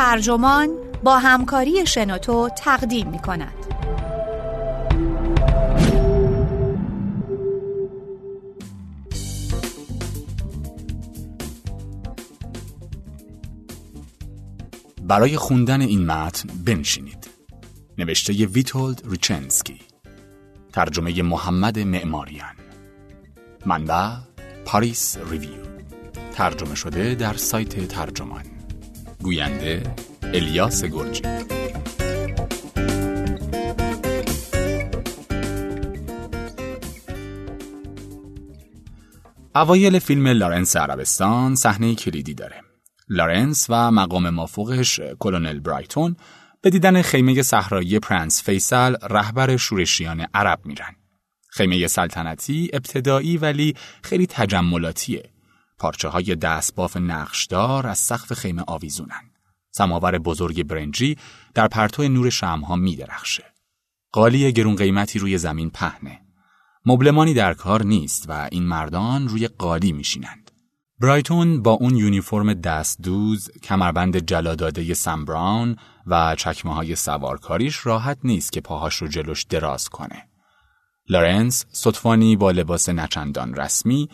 ترجمان با همکاری شنوتو تقدیم می کند. برای خوندن این متن بنشینید. نوشته ویتولد ریچنسکی ترجمه محمد معماریان منبع پاریس ریویو ترجمه شده در سایت ترجمان گوینده الیاس گرجی اوایل فیلم لارنس عربستان صحنه کلیدی داره لارنس و مقام مافوقش کلونل برایتون به دیدن خیمه صحرایی پرنس فیصل رهبر شورشیان عرب میرن. خیمه سلطنتی ابتدایی ولی خیلی تجملاتیه. پارچه های دستباف نقشدار از سقف خیمه آویزونن. سماور بزرگ برنجی در پرتو نور شمها می درخشه. قالی گرون قیمتی روی زمین پهنه. مبلمانی در کار نیست و این مردان روی قالی میشینند. برایتون با اون یونیفرم دست دوز، کمربند جلاداده سم براون و چکمه های سوارکاریش راحت نیست که پاهاش رو جلوش دراز کنه. لارنس صدفانی با لباس نچندان رسمی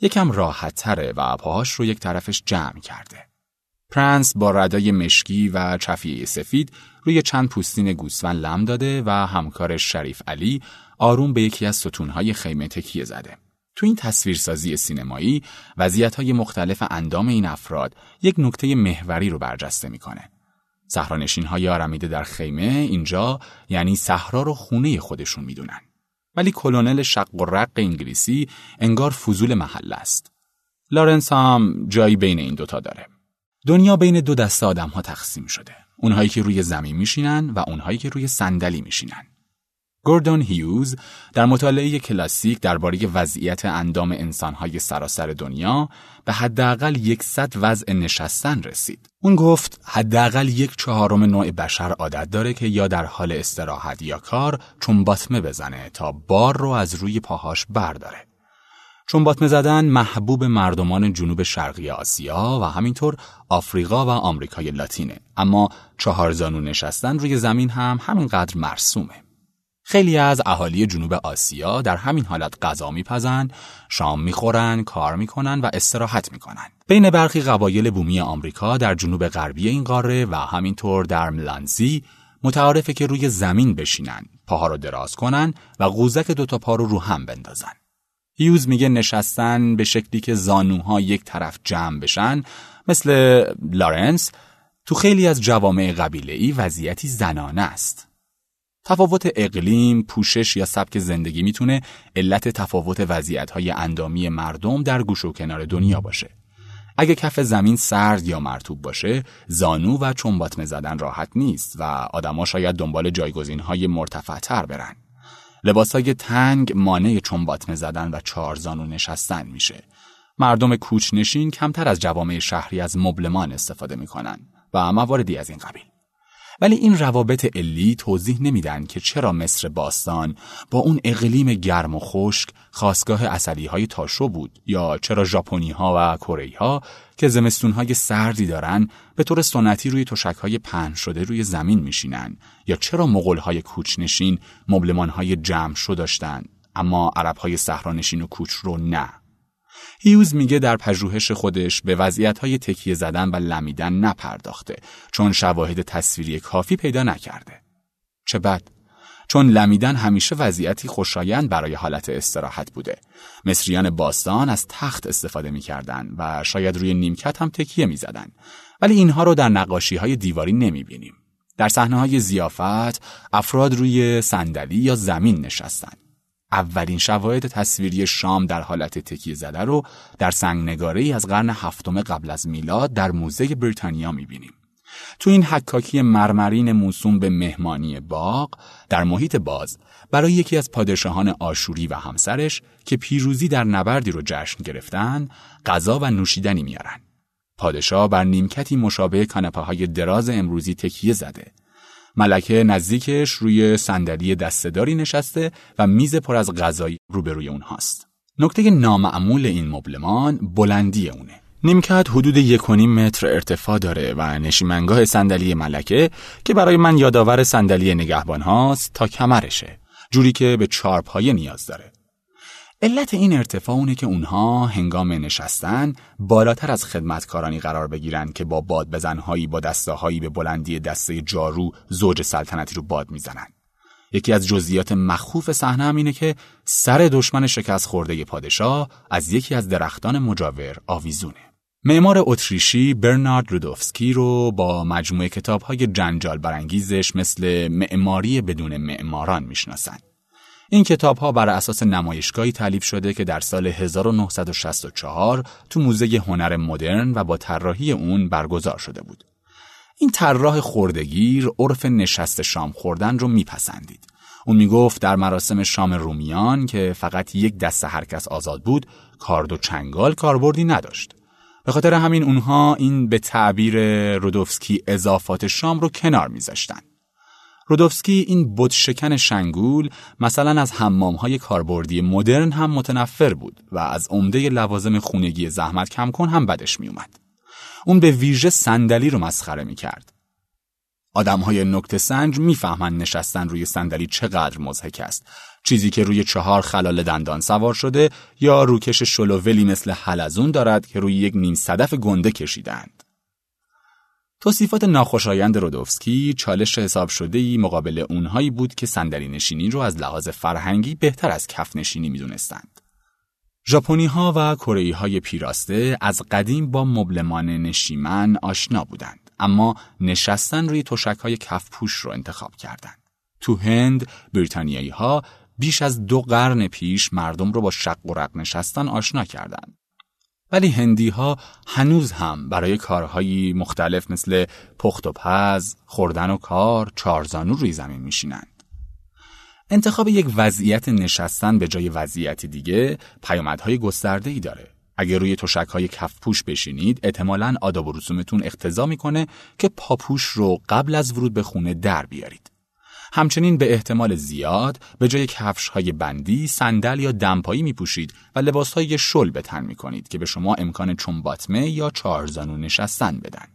یکم راحت تره و پاهاش رو یک طرفش جمع کرده. پرنس با ردای مشکی و چفیه سفید روی چند پوستین گوسفند لم داده و همکارش شریف علی آروم به یکی از ستونهای خیمه تکیه زده. تو این تصویرسازی سینمایی وضعیت‌های مختلف اندام این افراد یک نکته محوری رو برجسته می‌کنه. صحرانشین های آرمیده در خیمه اینجا یعنی صحرا رو خونه خودشون می‌دونن. ولی کلونل شق و رق انگلیسی انگار فضول محل است. لارنس هم جایی بین این دوتا داره. دنیا بین دو دسته آدم ها تقسیم شده. اونهایی که روی زمین میشینن و اونهایی که روی صندلی میشینن. گوردون هیوز در مطالعه کلاسیک درباره وضعیت اندام انسانهای سراسر دنیا به حداقل یکصد وضع نشستن رسید. اون گفت حداقل یک چهارم نوع بشر عادت داره که یا در حال استراحت یا کار چون باطمه بزنه تا بار رو از روی پاهاش برداره. چون باطمه زدن محبوب مردمان جنوب شرقی آسیا و همینطور آفریقا و آمریکای لاتینه اما چهار زانو نشستن روی زمین هم همینقدر مرسومه. خیلی از اهالی جنوب آسیا در همین حالت غذا میپزن، شام می‌خورن، کار می‌کنن و استراحت می‌کنن. بین برخی قبایل بومی آمریکا در جنوب غربی این قاره و همینطور در ملانزی متعارفه که روی زمین بشینن، پاها رو دراز کنن و قوزک دوتا پا رو رو هم بندازن. هیوز میگه نشستن به شکلی که زانوها یک طرف جمع بشن مثل لارنس تو خیلی از جوامع قبیله وضعیتی زنانه است. تفاوت اقلیم، پوشش یا سبک زندگی می‌تونه علت تفاوت وضعیت‌های اندامی مردم در گوش و کنار دنیا باشه. اگه کف زمین سرد یا مرتوب باشه، زانو و چنباتمه زدن راحت نیست و آدما شاید دنبال جایگزین‌های مرتفعتر برن. لباسای تنگ مانع چنباتمه زدن و چهار زانو نشستن میشه. مردم کوچنشین کمتر از جوامع شهری از مبلمان استفاده می‌کنن و مواردی از این قبیل. ولی این روابط علی توضیح نمیدن که چرا مصر باستان با اون اقلیم گرم و خشک خواستگاه اصلی های تاشو بود یا چرا ژاپنی ها و کره ها که زمستون های سردی دارن به طور سنتی روی تشک های پهن شده روی زمین میشینن یا چرا مغول های کوچنشین مبلمان های جمع شو داشتن اما عرب های صحرانشین و کوچ رو نه؟ هیوز میگه در پژوهش خودش به وضعیت‌های تکیه زدن و لمیدن نپرداخته چون شواهد تصویری کافی پیدا نکرده. چه بد چون لمیدن همیشه وضعیتی خوشایند برای حالت استراحت بوده. مصریان باستان از تخت استفاده می‌کردن و شاید روی نیمکت هم تکیه می‌زدن. ولی اینها رو در نقاشی های دیواری نمی‌بینیم. در صحنه های زیافت افراد روی صندلی یا زمین نشستند. اولین شواهد تصویری شام در حالت تکیه زده رو در سنگنگاره از قرن هفتم قبل از میلاد در موزه بریتانیا می‌بینیم. تو این حکاکی مرمرین موسوم به مهمانی باغ در محیط باز برای یکی از پادشاهان آشوری و همسرش که پیروزی در نبردی رو جشن گرفتن غذا و نوشیدنی میارن. پادشاه بر نیمکتی مشابه کاناپه های دراز امروزی تکیه زده ملکه نزدیکش روی صندلی دستهداری نشسته و میز پر از غذایی روبروی اونهاست. نکته نامعمول این مبلمان بلندی اونه. نیمکت حدود یک متر ارتفاع داره و نشیمنگاه صندلی ملکه که برای من یادآور صندلی نگهبان هاست تا کمرشه جوری که به چارپایه نیاز داره علت این ارتفاع اونه که اونها هنگام نشستن بالاتر از خدمتکارانی قرار بگیرن که با باد بزنهایی با دستاهایی به بلندی دسته جارو زوج سلطنتی رو باد می‌زنن. یکی از جزئیات مخوف صحنه هم اینه که سر دشمن شکست خورده پادشاه از یکی از درختان مجاور آویزونه. معمار اتریشی برنارد رودوفسکی رو با مجموعه کتابهای جنجال برانگیزش مثل معماری بدون معماران می‌شناسند. این کتاب ها بر اساس نمایشگاهی تعلیف شده که در سال 1964 تو موزه هنر مدرن و با طراحی اون برگزار شده بود. این طراح خوردگیر عرف نشست شام خوردن رو میپسندید. اون می‌گفت در مراسم شام رومیان که فقط یک دست هرکس آزاد بود، کارد و چنگال کاربردی نداشت. به خاطر همین اونها این به تعبیر رودوفسکی اضافات شام رو کنار میذاشتن. رودوفسکی این بودشکن شنگول مثلا از های کاربردی مدرن هم متنفر بود و از عمده لوازم خونگی زحمت کم کن هم بدش میومد. اون به ویژه صندلی رو مسخره می‌کرد. آدم های نکت سنج می‌فهمند نشستن روی صندلی چقدر مزهک است. چیزی که روی چهار خلال دندان سوار شده یا روکش شلوولی مثل حلزون دارد که روی یک نیم صدف گنده کشیدند. توصیفات ناخوشایند رودوفسکی چالش حساب شده ای مقابل اونهایی بود که صندلی نشینی رو از لحاظ فرهنگی بهتر از کف نشینی می‌دونستند. ژاپنی ها و کره های پیراسته از قدیم با مبلمان نشیمن آشنا بودند اما نشستن روی تشک های کف پوش رو انتخاب کردند. تو هند بریتانیایی ها بیش از دو قرن پیش مردم رو با شق و رق نشستن آشنا کردند. ولی هندی ها هنوز هم برای کارهایی مختلف مثل پخت و پز، خوردن و کار، چارزانو روی زمین میشینند. انتخاب یک وضعیت نشستن به جای وضعیت دیگه پیامدهای گسترده ای داره. اگر روی تشک های کف پوش بشینید احتمالاً آداب و رسومتون اقتضا می‌کنه که پاپوش رو قبل از ورود به خونه در بیارید. همچنین به احتمال زیاد به جای کفش های بندی صندل یا دمپایی می پوشید و لباس های شل به تن می کنید که به شما امکان چنباتمه یا چارزانو نشستن بدن.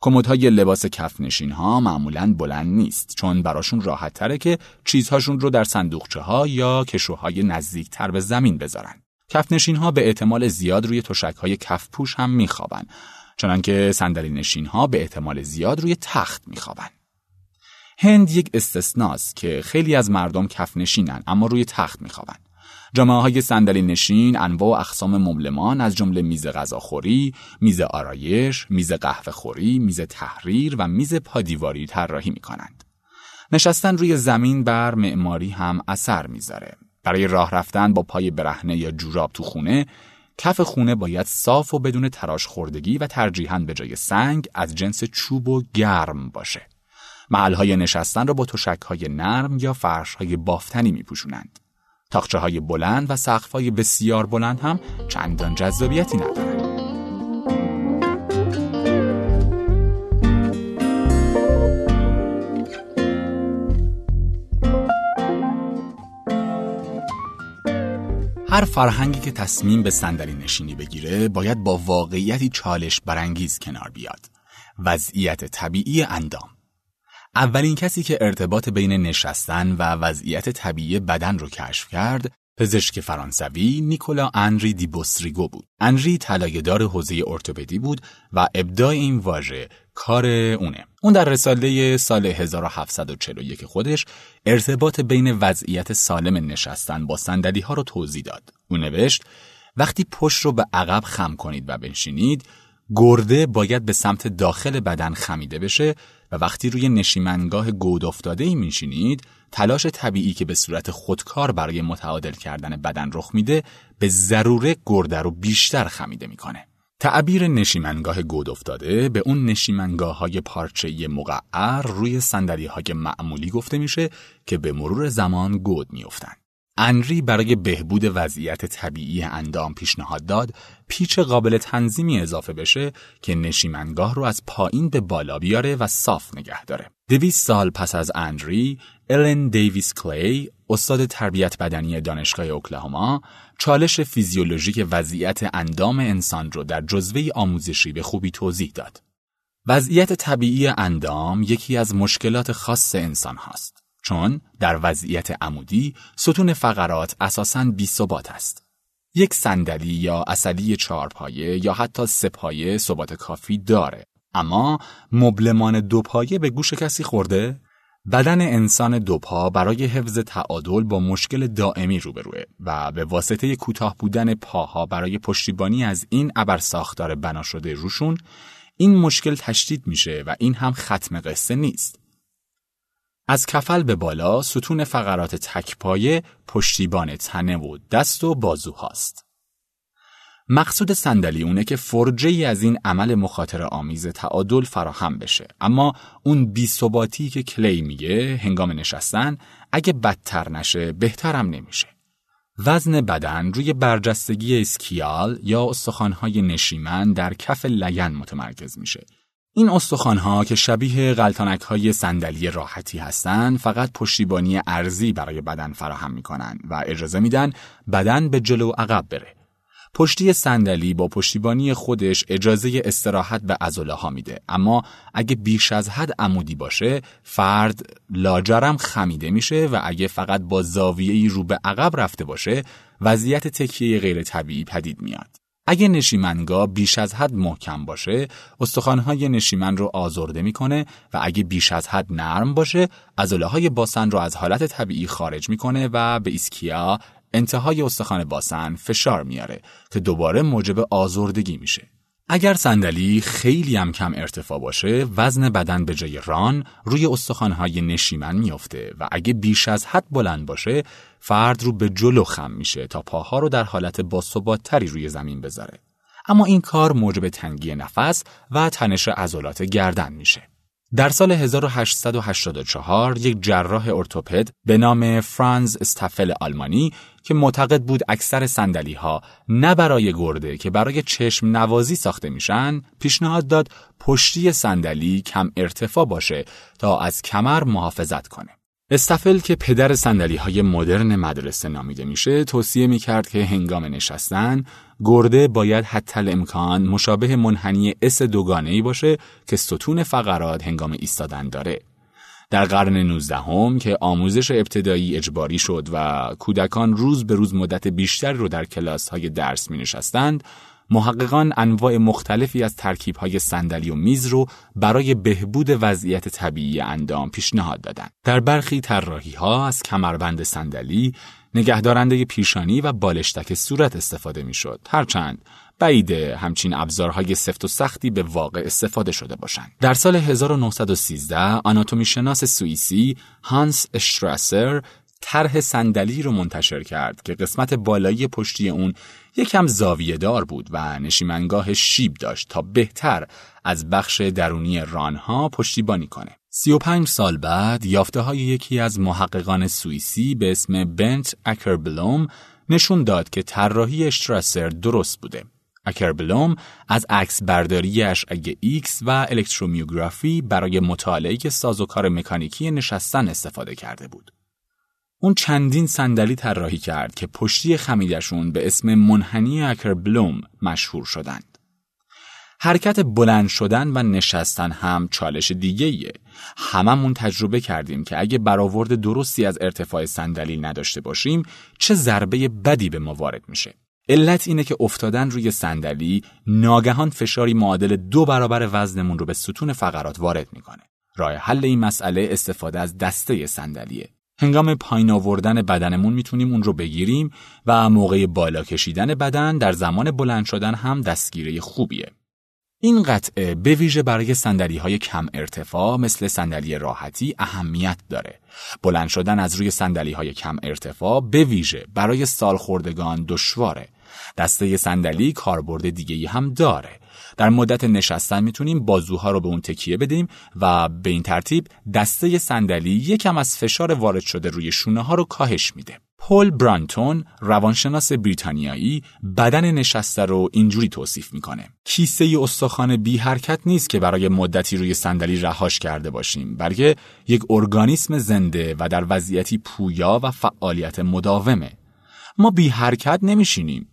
کمدهای لباس کف نشین ها معمولا بلند نیست چون براشون راحت تره که چیزهاشون رو در صندوقچه ها یا کشوهای نزدیک تر به زمین بذارن. کف نشین ها به احتمال زیاد روی تشک های کف پوش هم میخوابن چنانکه صندلی نشین ها به احتمال زیاد روی تخت میخوابن. هند یک استثناست که خیلی از مردم کف نشینن اما روی تخت میخوابن. جامعه های صندلی نشین انواع و اقسام مبلمان از جمله میز غذاخوری، میز آرایش، میز قهوه خوری، میز تحریر و میز پادیواری طراحی می‌کنند. نشستن روی زمین بر معماری هم اثر می‌ذاره. برای راه رفتن با پای برهنه یا جوراب تو خونه کف خونه باید صاف و بدون تراش خوردگی و ترجیحاً به جای سنگ از جنس چوب و گرم باشه. محلهای نشستن را با های نرم یا های بافتنی می پوشونند. تاخچه های بلند و سقف های بسیار بلند هم چندان جذابیتی ندارند. هر فرهنگی که تصمیم به صندلی نشینی بگیره باید با واقعیتی چالش برانگیز کنار بیاد. وضعیت طبیعی اندام اولین کسی که ارتباط بین نشستن و وضعیت طبیعی بدن رو کشف کرد پزشک فرانسوی نیکولا انری دی بوستریگو بود. انری طلایه‌دار حوزه ارتوپدی بود و ابداع این واژه کار اونه. اون در رساله سال 1741 خودش ارتباط بین وضعیت سالم نشستن با صندلی ها رو توضیح داد. اون نوشت وقتی پشت رو به عقب خم کنید و بنشینید گرده باید به سمت داخل بدن خمیده بشه و وقتی روی نشیمنگاه گود افتاده ای میشینید تلاش طبیعی که به صورت خودکار برای متعادل کردن بدن رخ میده به ضروره گرده رو بیشتر خمیده می‌کنه. تعبیر نشیمنگاه گود افتاده به اون نشیمنگاه های پارچه مقعر روی سندری های معمولی گفته میشه که به مرور زمان گود میافتند. انری برای بهبود وضعیت طبیعی اندام پیشنهاد داد پیچ قابل تنظیمی اضافه بشه که نشیمنگاه رو از پایین به بالا بیاره و صاف نگه داره. دویست سال پس از انری، الن دیویس کلی، استاد تربیت بدنی دانشگاه اوکلاهوما، چالش فیزیولوژیک وضعیت اندام انسان رو در جزوه آموزشی به خوبی توضیح داد. وضعیت طبیعی اندام یکی از مشکلات خاص انسان هاست. چون در وضعیت عمودی ستون فقرات اساساً بی ثبات است. یک صندلی یا اصلی چهارپایه یا حتی سپایه ثبات کافی داره. اما مبلمان دو پایه به گوش کسی خورده؟ بدن انسان دوپا برای حفظ تعادل با مشکل دائمی روبروه و به واسطه کوتاه بودن پاها برای پشتیبانی از این ابر ساختار بنا شده روشون این مشکل تشدید میشه و این هم ختم قصه نیست. از کفل به بالا ستون فقرات تکپایه پشتیبان تنه و دست و بازو هاست. مقصود صندلی اونه که فرجه ای از این عمل مخاطر آمیز تعادل فراهم بشه. اما اون بیثباتی که کلی میگه هنگام نشستن اگه بدتر نشه بهترم نمیشه. وزن بدن روی برجستگی اسکیال یا استخوانهای نشیمن در کف لگن متمرکز میشه. این استخوانها که شبیه غلطانک های صندلی راحتی هستند فقط پشتیبانی ارزی برای بدن فراهم می‌کنن و اجازه میدن بدن به جلو عقب بره. پشتی صندلی با پشتیبانی خودش اجازه استراحت به عضله ها میده. اما اگه بیش از حد عمودی باشه فرد لاجرم خمیده میشه و اگه فقط با زاویه رو به عقب رفته باشه وضعیت تکیه غیر طبیعی پدید میاد. اگه نشیمنگاه بیش از حد محکم باشه استخوانهای نشیمن رو آزرده می‌کنه و اگه بیش از حد نرم باشه عضله های باسن رو از حالت طبیعی خارج می‌کنه و به ایسکیا انتهای استخوان باسن فشار میاره که دوباره موجب آزردگی میشه. اگر صندلی خیلی هم کم ارتفاع باشه وزن بدن به جای ران روی استخوانهای نشیمن میافته و اگه بیش از حد بلند باشه فرد رو به جلو خم میشه تا پاها رو در حالت باثباتتری روی زمین بذاره. اما این کار موجب تنگی نفس و تنش عضلات گردن میشه. در سال 1884 یک جراح ارتوپد به نام فرانز استفل آلمانی که معتقد بود اکثر سندلی ها نه برای گرده که برای چشم نوازی ساخته میشن پیشنهاد داد پشتی صندلی کم ارتفاع باشه تا از کمر محافظت کنه. استفل که پدر سندلی های مدرن مدرسه نامیده میشه توصیه می‌کرد که هنگام نشستن گرده باید حتی امکان مشابه منحنی اس دوگانه ای باشه که ستون فقرات هنگام ایستادن داره. در قرن 19 هم که آموزش ابتدایی اجباری شد و کودکان روز به روز مدت بیشتری رو در کلاس های درس می نشستند، محققان انواع مختلفی از ترکیب های صندلی و میز رو برای بهبود وضعیت طبیعی اندام پیشنهاد دادند. در برخی طراحی ها از کمربند صندلی، نگهدارنده پیشانی و بالشتک صورت استفاده می‌شد. هرچند بعیده همچین ابزارهای سفت و سختی به واقع استفاده شده باشند. در سال 1913 آناتومی شناس سوئیسی هانس اشتراسر طرح صندلی رو منتشر کرد که قسمت بالایی پشتی اون یکم زاویه دار بود و نشیمنگاه شیب داشت تا بهتر از بخش درونی رانها پشتیبانی کنه. 35 سال بعد یافته های یکی از محققان سوئیسی به اسم بنت اکربلوم نشون داد که طراحی اشتراسر درست بوده. اکربلوم از عکس‌برداری اشعه ایکس و الکترومیوگرافی برای مطالعه سازوکار مکانیکی نشستن استفاده کرده بود. اون چندین صندلی طراحی کرد که پشتی خمیدشون به اسم منحنی اکربلوم مشهور شدند. حرکت بلند شدن و نشستن هم چالش دیگه ایه. هممون تجربه کردیم که اگه برآورد درستی از ارتفاع صندلی نداشته باشیم چه ضربه بدی به ما وارد میشه. علت اینه که افتادن روی صندلی ناگهان فشاری معادل دو برابر وزنمون رو به ستون فقرات وارد می‌کنه. راه حل این مسئله استفاده از دسته صندلیه. هنگام پایین آوردن بدنمون می‌تونیم اون رو بگیریم و موقع بالا کشیدن بدن در زمان بلند شدن هم دستگیره خوبیه. این قطعه به ویژه برای سندلی های کم ارتفاع مثل صندلی راحتی اهمیت داره. بلند شدن از روی سندلی های کم ارتفاع به ویژه برای سالخوردگان دشواره. دسته صندلی کاربرد دیگه هم داره. در مدت نشستن می‌تونیم بازوها رو به اون تکیه بدیم و به این ترتیب دسته صندلی یکم از فشار وارد شده روی شونه ها رو کاهش میده. پول برانتون روانشناس بریتانیایی بدن نشسته رو اینجوری توصیف می‌کنه کیسه استخوان بی حرکت نیست که برای مدتی روی صندلی رهاش کرده باشیم بلکه یک ارگانیسم زنده و در وضعیتی پویا و فعالیت مداومه ما بی حرکت نمیشینیم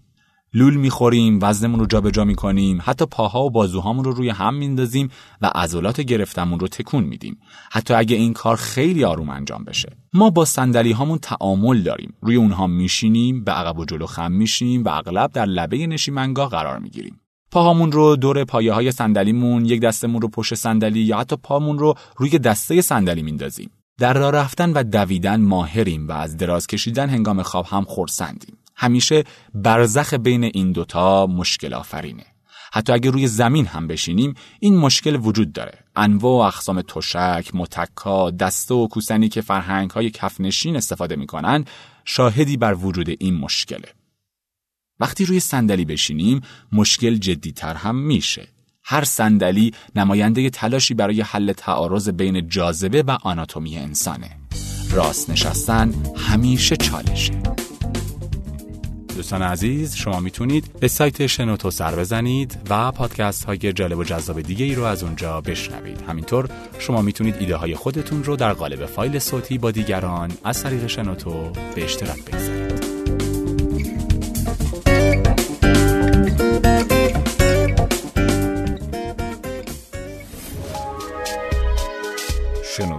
لول می‌خوریم وزنمون رو جابجا می‌کنیم حتی پاها و بازوهامون رو روی هم میندازیم و عضلات گرفتمون رو تکون میدیم. حتی اگه این کار خیلی آروم انجام بشه. ما با صندلی هامون تعامل داریم. روی اونها میشینیم به عقب و جلو خم میشیم و اغلب در لبه نشیمنگاه قرار می‌گیریم. پاهامون رو دور پایه های صندلیمون یک دستمون رو پشت صندلی یا حتی پامون رو روی دسته صندلی میندازیم. در راه رفتن و دویدن ماهریم و از دراز کشیدن هنگام خواب هم خورسندیم همیشه برزخ بین این دوتا مشکل آفرینه. حتی اگر روی زمین هم بشینیم این مشکل وجود داره. انواع و اقسام تشک، متکا، دسته و کوسنی که فرهنگ های کفنشین استفاده می‌کنن شاهدی بر وجود این مشکله. وقتی روی صندلی بشینیم مشکل جدیتر هم میشه. هر صندلی نماینده تلاشی برای حل تعارض بین جاذبه و آناتومی انسانه. راست نشستن همیشه چالشه. دوستان عزیز شما می‌تونید به سایت شنوتو سر بزنید و پادکست های جالب و جذاب دیگه ای رو از اونجا بشنوید. همینطور شما می‌تونید ایده های خودتون رو در قالب فایل صوتی با دیگران از طریق شنوتو به اشتراک بگذارید.